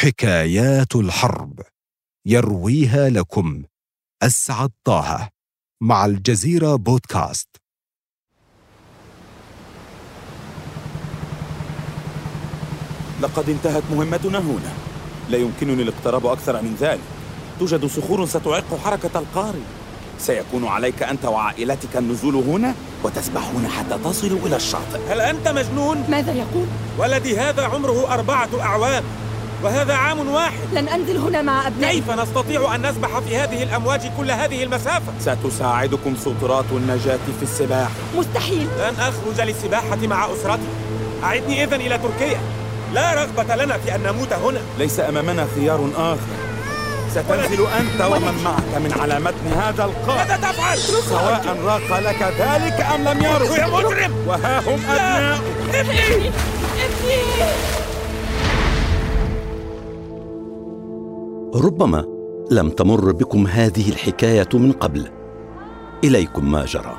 حكايات الحرب. يرويها لكم أسعد طه مع الجزيرة بودكاست. لقد انتهت مهمتنا هنا. لا يمكنني الاقتراب أكثر من ذلك. توجد صخور ستعيق حركة القارب. سيكون عليك أنت وعائلتك النزول هنا وتسبحون حتى تصلوا إلى الشاطئ. هل أنت مجنون؟ ماذا يقول؟ ولدي هذا عمره أربعة أعوام. وهذا عام واحد. لن أنزل هنا مع أبنائي. كيف نستطيع أن نسبح في هذه الأمواج كل هذه المسافة؟ ستساعدكم سترات النجاة في السباحة. مستحيل. لن أخرج للسباحة مع أسرتي. أعدني إذن إلى تركيا. لا رغبة لنا في أن نموت هنا. ليس أمامنا خيار آخر. ستنزل أنت ومن معك من على متن هذا القاع. ماذا تفعل؟ سواء راق لك ذلك أم لم يرق. يا مجرم! وها هم أبناء ابني! ابني! ربما لم تمر بكم هذه الحكاية من قبل. إليكم ما جرى.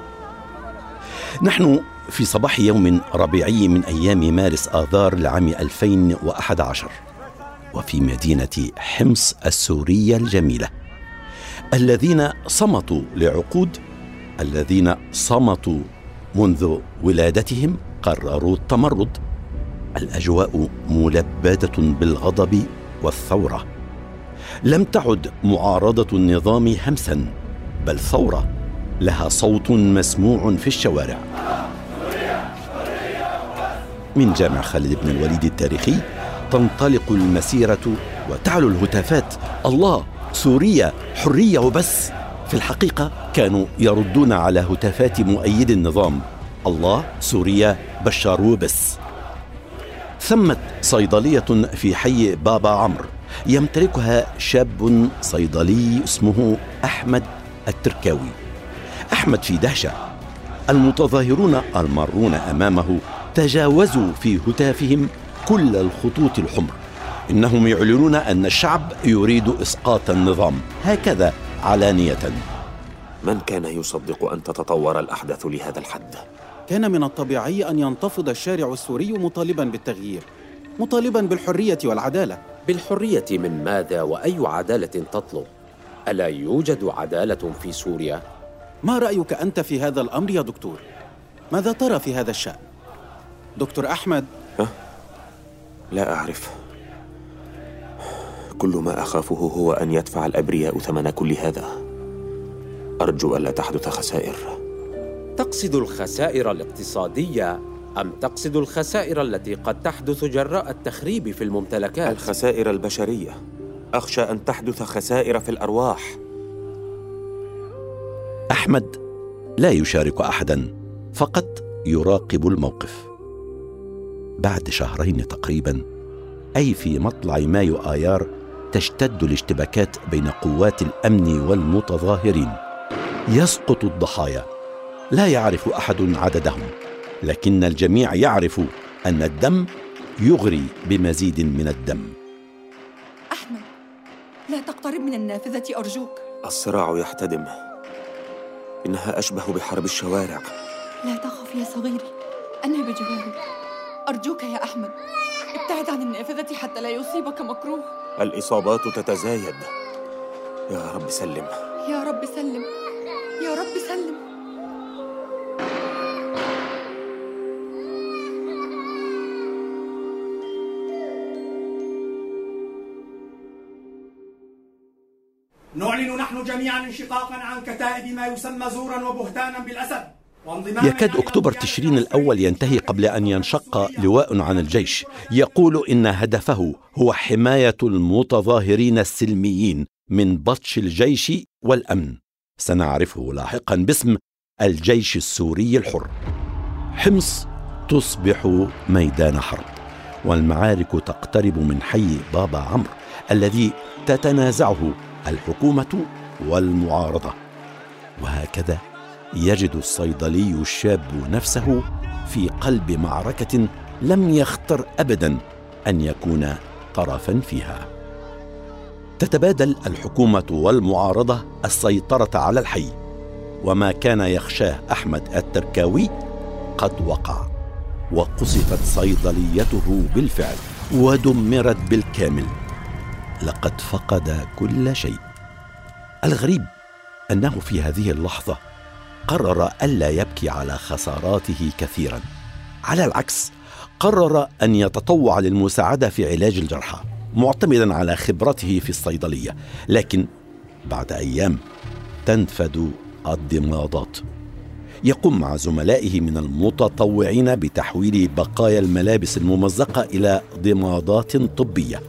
نحن في صباح يوم ربيعي من أيام مارس آذار لعام 2011 وفي مدينة حمص السورية الجميلة الذين صمتوا لعقود الذين صمتوا منذ ولادتهم قرروا التمرد. الأجواء ملبدة بالغضب والثورة. لم تعد معارضة النظام همسا بل ثورة لها صوت مسموع في الشوارع. من جامع خالد بن الوليد التاريخي تنطلق المسيرة وتعلو الهتافات. الله سوريا حرية وبس. في الحقيقة كانوا يردون على هتافات مؤيد النظام. الله سوريا بشار وبس. ثمت صيدلية في حي بابا عمرو. يمتلكها شاب صيدلي اسمه أحمد التركاوي. أحمد في دهشة. المتظاهرون المارون أمامه تجاوزوا في هتافهم كل الخطوط الحمر. إنهم يعلنون أن الشعب يريد إسقاط النظام. هكذا علانية. من كان يصدق أن تتطور الأحداث لهذا الحد؟ كان من الطبيعي أن ينتفض الشارع السوري مطالبا بالتغيير. مطالبا بالحرية والعدالة. بالحرية من ماذا وأي عدالة تطلب؟ ألا يوجد عدالة في سوريا؟ ما رأيك أنت في هذا الأمر يا دكتور؟ ماذا ترى في هذا الشأن؟ دكتور أحمد؟ ها؟ لا أعرف. كل ما أخافه هو أن يدفع الأبرياء ثمن كل هذا. أرجو ألا تحدث خسائر. تقصد الخسائر الاقتصادية؟ أم تقصد الخسائر التي قد تحدث جراء التخريب في الممتلكات؟ الخسائر البشرية. أخشى أن تحدث خسائر في الأرواح. أحمد لا يشارك أحدا فقط يراقب الموقف. بعد شهرين تقريبا أي في مطلع مايو آيار تشتد الاشتباكات بين قوات الأمن والمتظاهرين. يسقط الضحايا. لا يعرف أحد عددهم. لكن الجميع يعرف أن الدم يغري بمزيد من الدم. أحمد لا تقترب من النافذة أرجوك. الصراع يحتدم. إنها أشبه بحرب الشوارع. لا تخف يا صغيري أنا بجوارك. أرجوك يا أحمد ابتعد عن النافذة حتى لا يصيبك مكروه. الإصابات تتزايد. يا رب سلم. يا رب سلم. يا رب سلم. جميعا انشقاقا عن كتائب ما يسمى زورا وبهتانا بالأسد. يكاد أكتوبر تشرين الأول ينتهي قبل أن ينشق لواء عن الجيش. يقول إن هدفه هو حماية المتظاهرين السلميين من بطش الجيش والأمن. سنعرفه لاحقا باسم الجيش السوري الحر. حمص تصبح ميدان حرب والمعارك تقترب من حي بابا عمرو الذي تتنازعه الحكومة والمعارضة. وهكذا يجد الصيدلي الشاب نفسه في قلب معركة لم يخطر ابدا أن يكون طرفا فيها. تتبادل الحكومة والمعارضة السيطرة على الحي وما كان يخشاه أحمد التركاوي قد وقع وقصفت صيدليته بالفعل ودمرت بالكامل. لقد فقد كل شيء. الغريب أنه في هذه اللحظة قرر الا يبكي على خساراته كثيرا. على العكس قرر أن يتطوع للمساعدة في علاج الجرحى معتمدا على خبرته في الصيدلية. لكن بعد أيام تنفد الضمادات يقوم مع زملائه من المتطوعين بتحويل بقايا الملابس الممزقة إلى ضمادات طبية.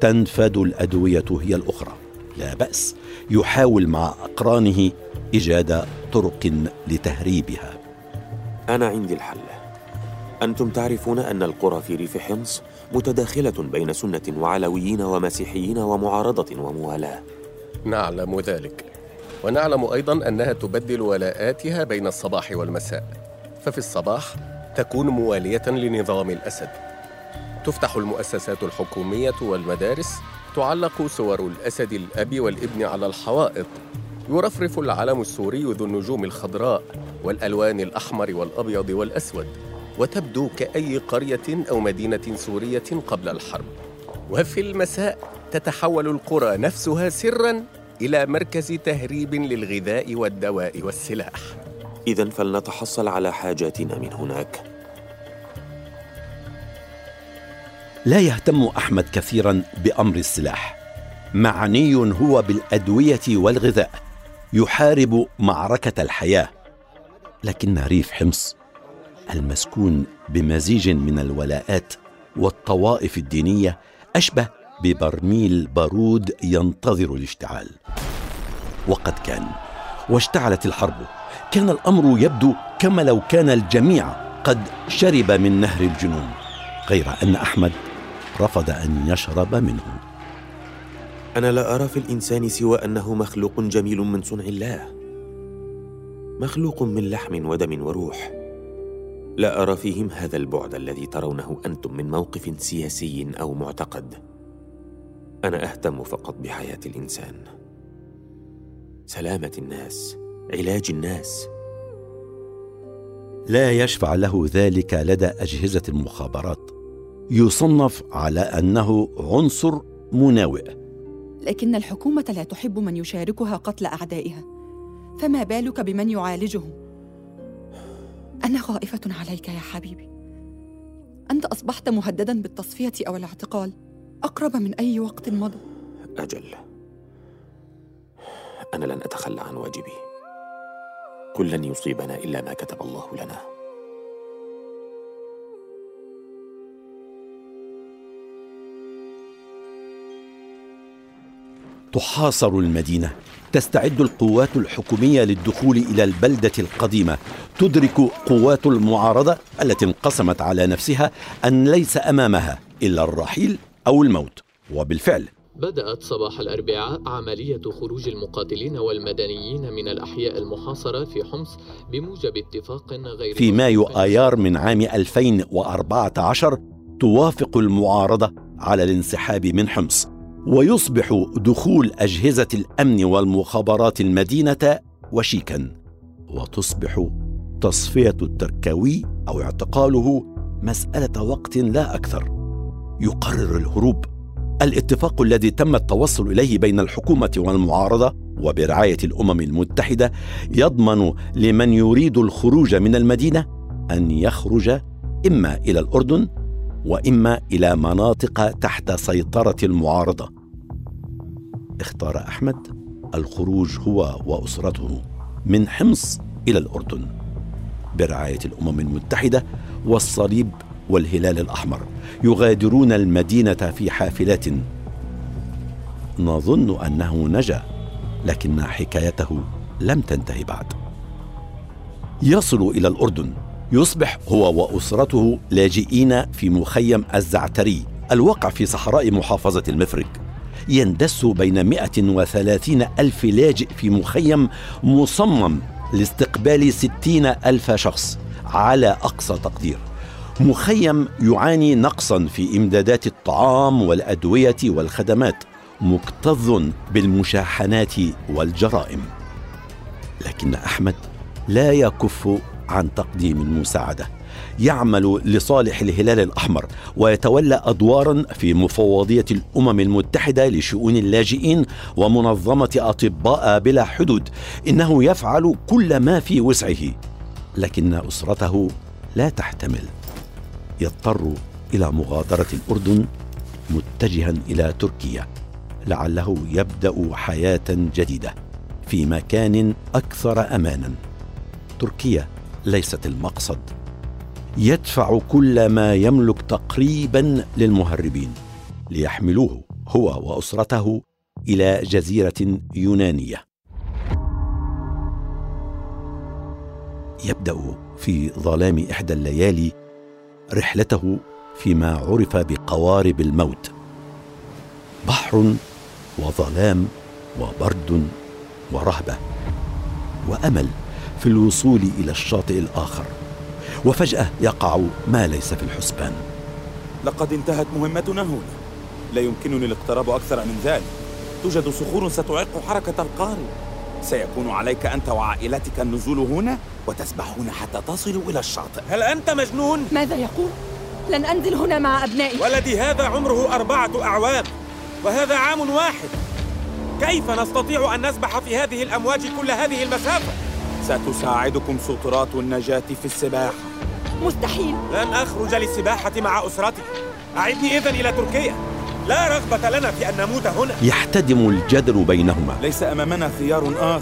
تنفد الأدوية هي الأخرى. لا بأس يحاول مع أقرانه إيجاد طرق لتهريبها. أنا عندي الحل. أنتم تعرفون أن القرى في ريف حمص متداخلة بين سنة وعلويين ومسيحيين ومعارضة وموالاة. نعلم ذلك. ونعلم أيضا أنها تبدل ولاءاتها بين الصباح والمساء. ففي الصباح تكون موالية لنظام الأسد. تفتح المؤسسات الحكومية والمدارس تعلق صور الأسد الأب والابن على الحوائط. يرفرف العلم السوري ذو النجوم الخضراء والألوان الأحمر والأبيض والأسود وتبدو كأي قرية أو مدينة سورية قبل الحرب. وفي المساء تتحول القرى نفسها سرا إلى مركز تهريب للغذاء والدواء والسلاح. اذا فلنتحصل على حاجاتنا من هناك. لا يهتم أحمد كثيرا بأمر السلاح. معني هو بالأدوية والغذاء. يحارب معركة الحياة. لكن ريف حمص المسكون بمزيج من الولاءات والطوائف الدينية أشبه ببرميل بارود ينتظر الاشتعال. وقد كان واشتعلت الحرب. كان الأمر يبدو كما لو كان الجميع قد شرب من نهر الجنون. غير أن أحمد رفض أن يشرب منه. أنا لا أرى في الإنسان سوى أنه مخلوق جميل من صنع الله. مخلوق من لحم ودم وروح. لا أرى فيهم هذا البعد الذي ترونه أنتم من موقف سياسي أو معتقد. أنا أهتم فقط بحياة الإنسان. سلامة الناس علاج الناس. لا يشفع له ذلك لدى أجهزة المخابرات. يصنف على أنه عنصر مناوئ. لكن الحكومة لا تحب من يشاركها قتل أعدائها. فما بالك بمن يعالجهم؟ أنا خائفة عليك يا حبيبي. أنت أصبحت مهددا بالتصفية أو الاعتقال. أقرب من أي وقت مضى. أجل. أنا لن أتخلى عن واجبي. قل لن يصيبنا إلا ما كتب الله لنا. تحاصر المدينة. تستعد القوات الحكومية للدخول إلى البلدة القديمة. تدرك قوات المعارضة التي انقسمت على نفسها أن ليس أمامها إلا الرحيل أو الموت. وبالفعل. بدأت صباح الأربعاء عملية خروج المقاتلين والمدنيين من الأحياء المحاصرة في حمص بموجب اتفاق غير في مايو آيار من عام 2014 توافق المعارضة على الانسحاب من حمص. ويصبح دخول أجهزة الأمن والمخابرات المدينة وشيكا وتصبح تصفية التركاوي أو اعتقاله مسألة وقت لا أكثر. يقرر الهروب. الاتفاق الذي تم التوصل إليه بين الحكومة والمعارضة وبرعاية الأمم المتحدة يضمن لمن يريد الخروج من المدينة أن يخرج إما إلى الأردن وإما إلى مناطق تحت سيطرة المعارضة. اختار أحمد الخروج هو وأسرته من حمص إلى الأردن. برعاية الأمم المتحدة والصليب والهلال الأحمر يغادرون المدينة في حافلات. نظن أنه نجا لكن حكايته لم تنتهي بعد. يصل إلى الأردن. يصبح هو وأسرته لاجئين في مخيم الزعتري الواقع في صحراء محافظة المفرق يندس بين 130 ألف لاجئ في مخيم مصمم لاستقبال 60 ألف شخص على أقصى تقدير. مخيم يعاني نقصا في إمدادات الطعام والأدوية والخدمات مكتظ بالمشاحنات والجرائم. لكن أحمد لا يكف عن تقديم المساعدة. يعمل لصالح الهلال الأحمر ويتولى أدوارا في مفوضية الأمم المتحدة لشؤون اللاجئين ومنظمة أطباء بلا حدود. إنه يفعل كل ما في وسعه لكن أسرته لا تحتمل. يضطر إلى مغادرة الأردن متجها إلى تركيا. لعله يبدأ حياة جديدة في مكان أكثر امانا. تركيا ليست المقصد. يدفع كل ما يملك تقريبا للمهربين ليحملوه هو وأسرته إلى جزيرة يونانية. يبدأ في ظلام إحدى الليالي رحلته فيما عرف بقوارب الموت. بحر وظلام وبرد ورهبة وأمل. في الوصول إلى الشاطئ الآخر. وفجأة يقع ما ليس في الحسبان. لقد انتهت مهمتنا هنا. لا يمكنني الاقتراب أكثر من ذلك. توجد صخور ستعيق حركة القارب. سيكون عليك أنت وعائلتك النزول هنا وتسبحون حتى تصلوا إلى الشاطئ. هل أنت مجنون؟ ماذا يقول؟ لن أنزل هنا مع أبنائي. ولدي هذا عمره أربعة أعوام وهذا عام واحد. كيف نستطيع أن نسبح في هذه الأمواج كل هذه المسافة؟ ستساعدكم سترات النجاة في السباحة. مستحيل. لن أخرج للسباحة مع أسرتي. أعدني اذا إلى تركيا. لا رغبة لنا في أن نموت هنا. يحتدم الجدل بينهما. ليس أمامنا خيار آخر.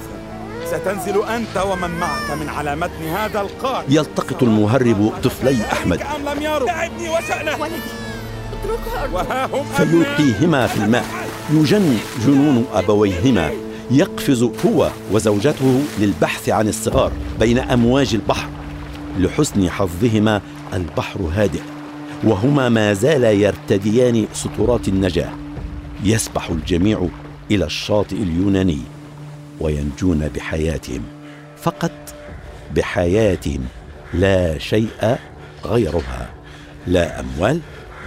ستنزل أنت ومن معك من على متن هذا القار. يلتقط المهرب طفلي أحمد. أم لم يروا؟ دعبني وشأنه. ولدي اتركها وها هم فيلقيهما في الماء. يجن جنون أبويهما. يقفز هو وزوجته للبحث عن الصغار بين أمواج البحر لحسن حظهما البحر هادئ وهما ما زالا يرتديان سترات النجاة. يسبح الجميع إلى الشاطئ اليوناني وينجون بحياتهم. فقط بحياتهم لا شيء غيرها. لا أموال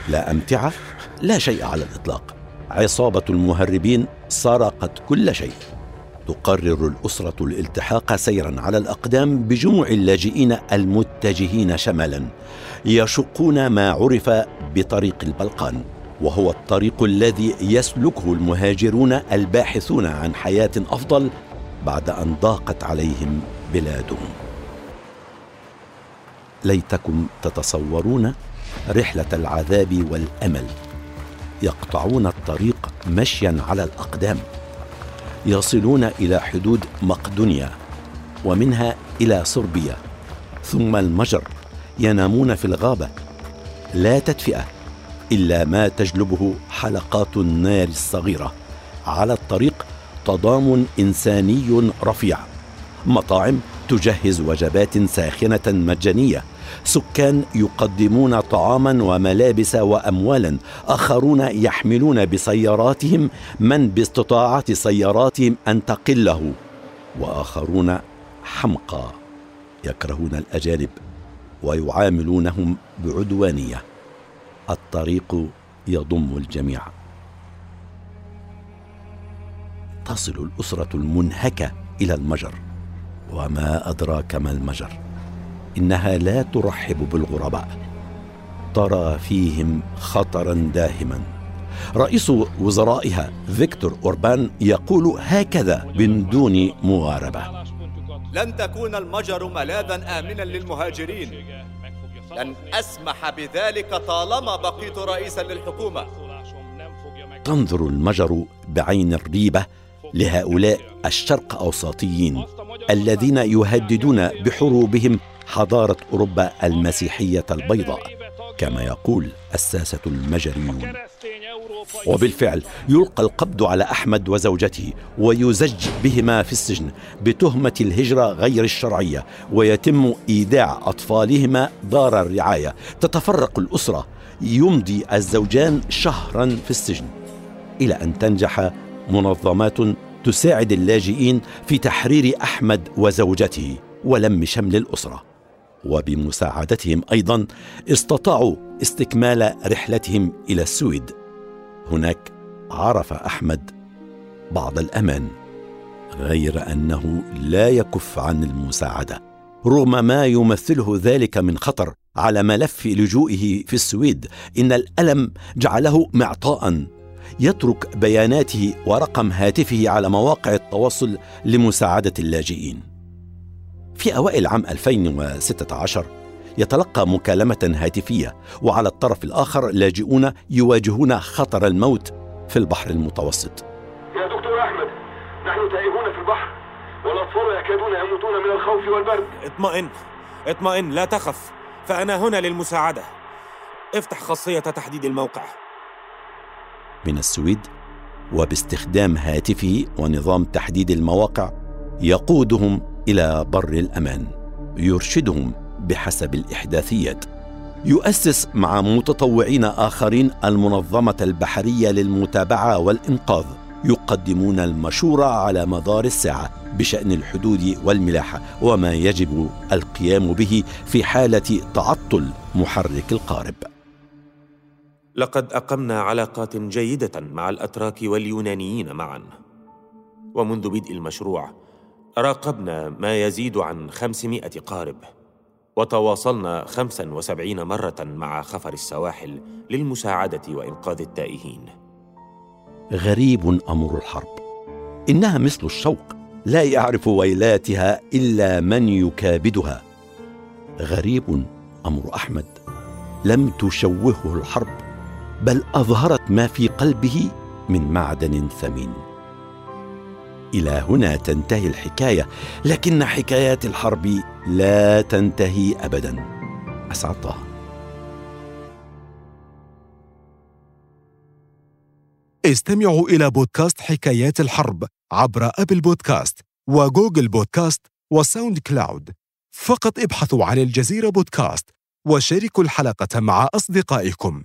لا أمتعة لا شيء على الإطلاق. عصابة المهربين سرقت كل شيء. تقرر الأسرة الالتحاق سيرا على الأقدام بجموع اللاجئين المتجهين شمالا يشقون ما عرف بطريق البلقان وهو الطريق الذي يسلكه المهاجرون الباحثون عن حياة أفضل بعد أن ضاقت عليهم بلادهم. ليتكم تتصورون رحلة العذاب والأمل. يقطعون الطريق مشيا على الأقدام يصلون إلى حدود مقدونيا ومنها إلى صربيا ثم المجر ينامون في الغابة. لا تدفئة إلا ما تجلبه حلقات النار الصغيرة. على الطريق تضامن إنساني رفيع مطاعم تجهز وجبات ساخنة مجانية سكان يقدمون طعاما وملابس وأموالا. آخرون يحملون بسياراتهم من باستطاعة سياراتهم أن تقله. وآخرون حمقى يكرهون الأجانب ويعاملونهم بعدوانية. الطريق يضم الجميع. تصل الأسرة المنهكة إلى المجر. وما أدراك ما المجر؟ إنها لا ترحب بالغرباء. ترى فيهم خطرا داهما. رئيس وزرائها فيكتور أوربان يقول هكذا من دون مغاربه لن تكون المجر ملاذا امنا للمهاجرين. لن أسمح بذلك طالما بقيت رئيسا للحكومة. تنظر المجر بعين الريبة لهؤلاء الشرق أوساطيين الذين يهددون بحروبهم حضارة أوروبا المسيحية البيضاء كما يقول الساسة المجريون. وبالفعل يلقى القبض على أحمد وزوجته ويزج بهما في السجن بتهمة الهجرة غير الشرعية ويتم إيداع أطفالهما دار الرعاية. تتفرق الأسرة يمضي الزوجان شهرا في السجن إلى أن تنجح منظمات تساعد اللاجئين في تحرير أحمد وزوجته ولم شمل الأسرة. وبمساعدتهم أيضا استطاعوا استكمال رحلتهم إلى السويد. هناك عرف أحمد بعض الأمان غير أنه لا يكف عن المساعدة رغم ما يمثله ذلك من خطر على ملف لجوئه في السويد. إن الألم جعله معطاء يترك بياناته ورقم هاتفه على مواقع التواصل لمساعدة اللاجئين. في أوائل عام 2016 يتلقى مكالمة هاتفية وعلى الطرف الآخر لاجئون يواجهون خطر الموت في البحر المتوسط. يا دكتور أحمد نحن تائهون في البحر والأطفال يكادون يموتون من الخوف والبرد. اطمئن اطمئن لا تخف فأنا هنا للمساعدة. افتح خاصية تحديد الموقع. من السويد وباستخدام هاتفه ونظام تحديد المواقع يقودهم إلى بر الأمان. يرشدهم بحسب الاحداثيات يؤسس مع متطوعين آخرين المنظمة البحرية للمتابعة والإنقاذ. يقدمون المشورة على مدار الساعة بشأن الحدود والملاحة وما يجب القيام به في حالة تعطل محرك القارب. لقد أقمنا علاقات جيدة مع الأتراك واليونانيين معا. ومنذ بدء المشروع راقبنا ما يزيد عن خمسمائة قارب وتواصلنا خمسا وسبعين مرة مع خفر السواحل للمساعدة وإنقاذ التائهين. غريب أمر الحرب. إنها مثل الشوق لا يعرف ويلاتها إلا من يكابدها. غريب أمر أحمد. لم تشوهه الحرب بل أظهرت ما في قلبه من معدن ثمين. إلى هنا تنتهي الحكاية لكن حكايات الحرب لا تنتهي ابدا. أسعد طه. استمعوا إلى بودكاست حكايات الحرب عبر أبل بودكاست وجوجل بودكاست وساوند كلاود. فقط ابحثوا عن الجزيرة بودكاست وشاركوا الحلقة مع أصدقائكم.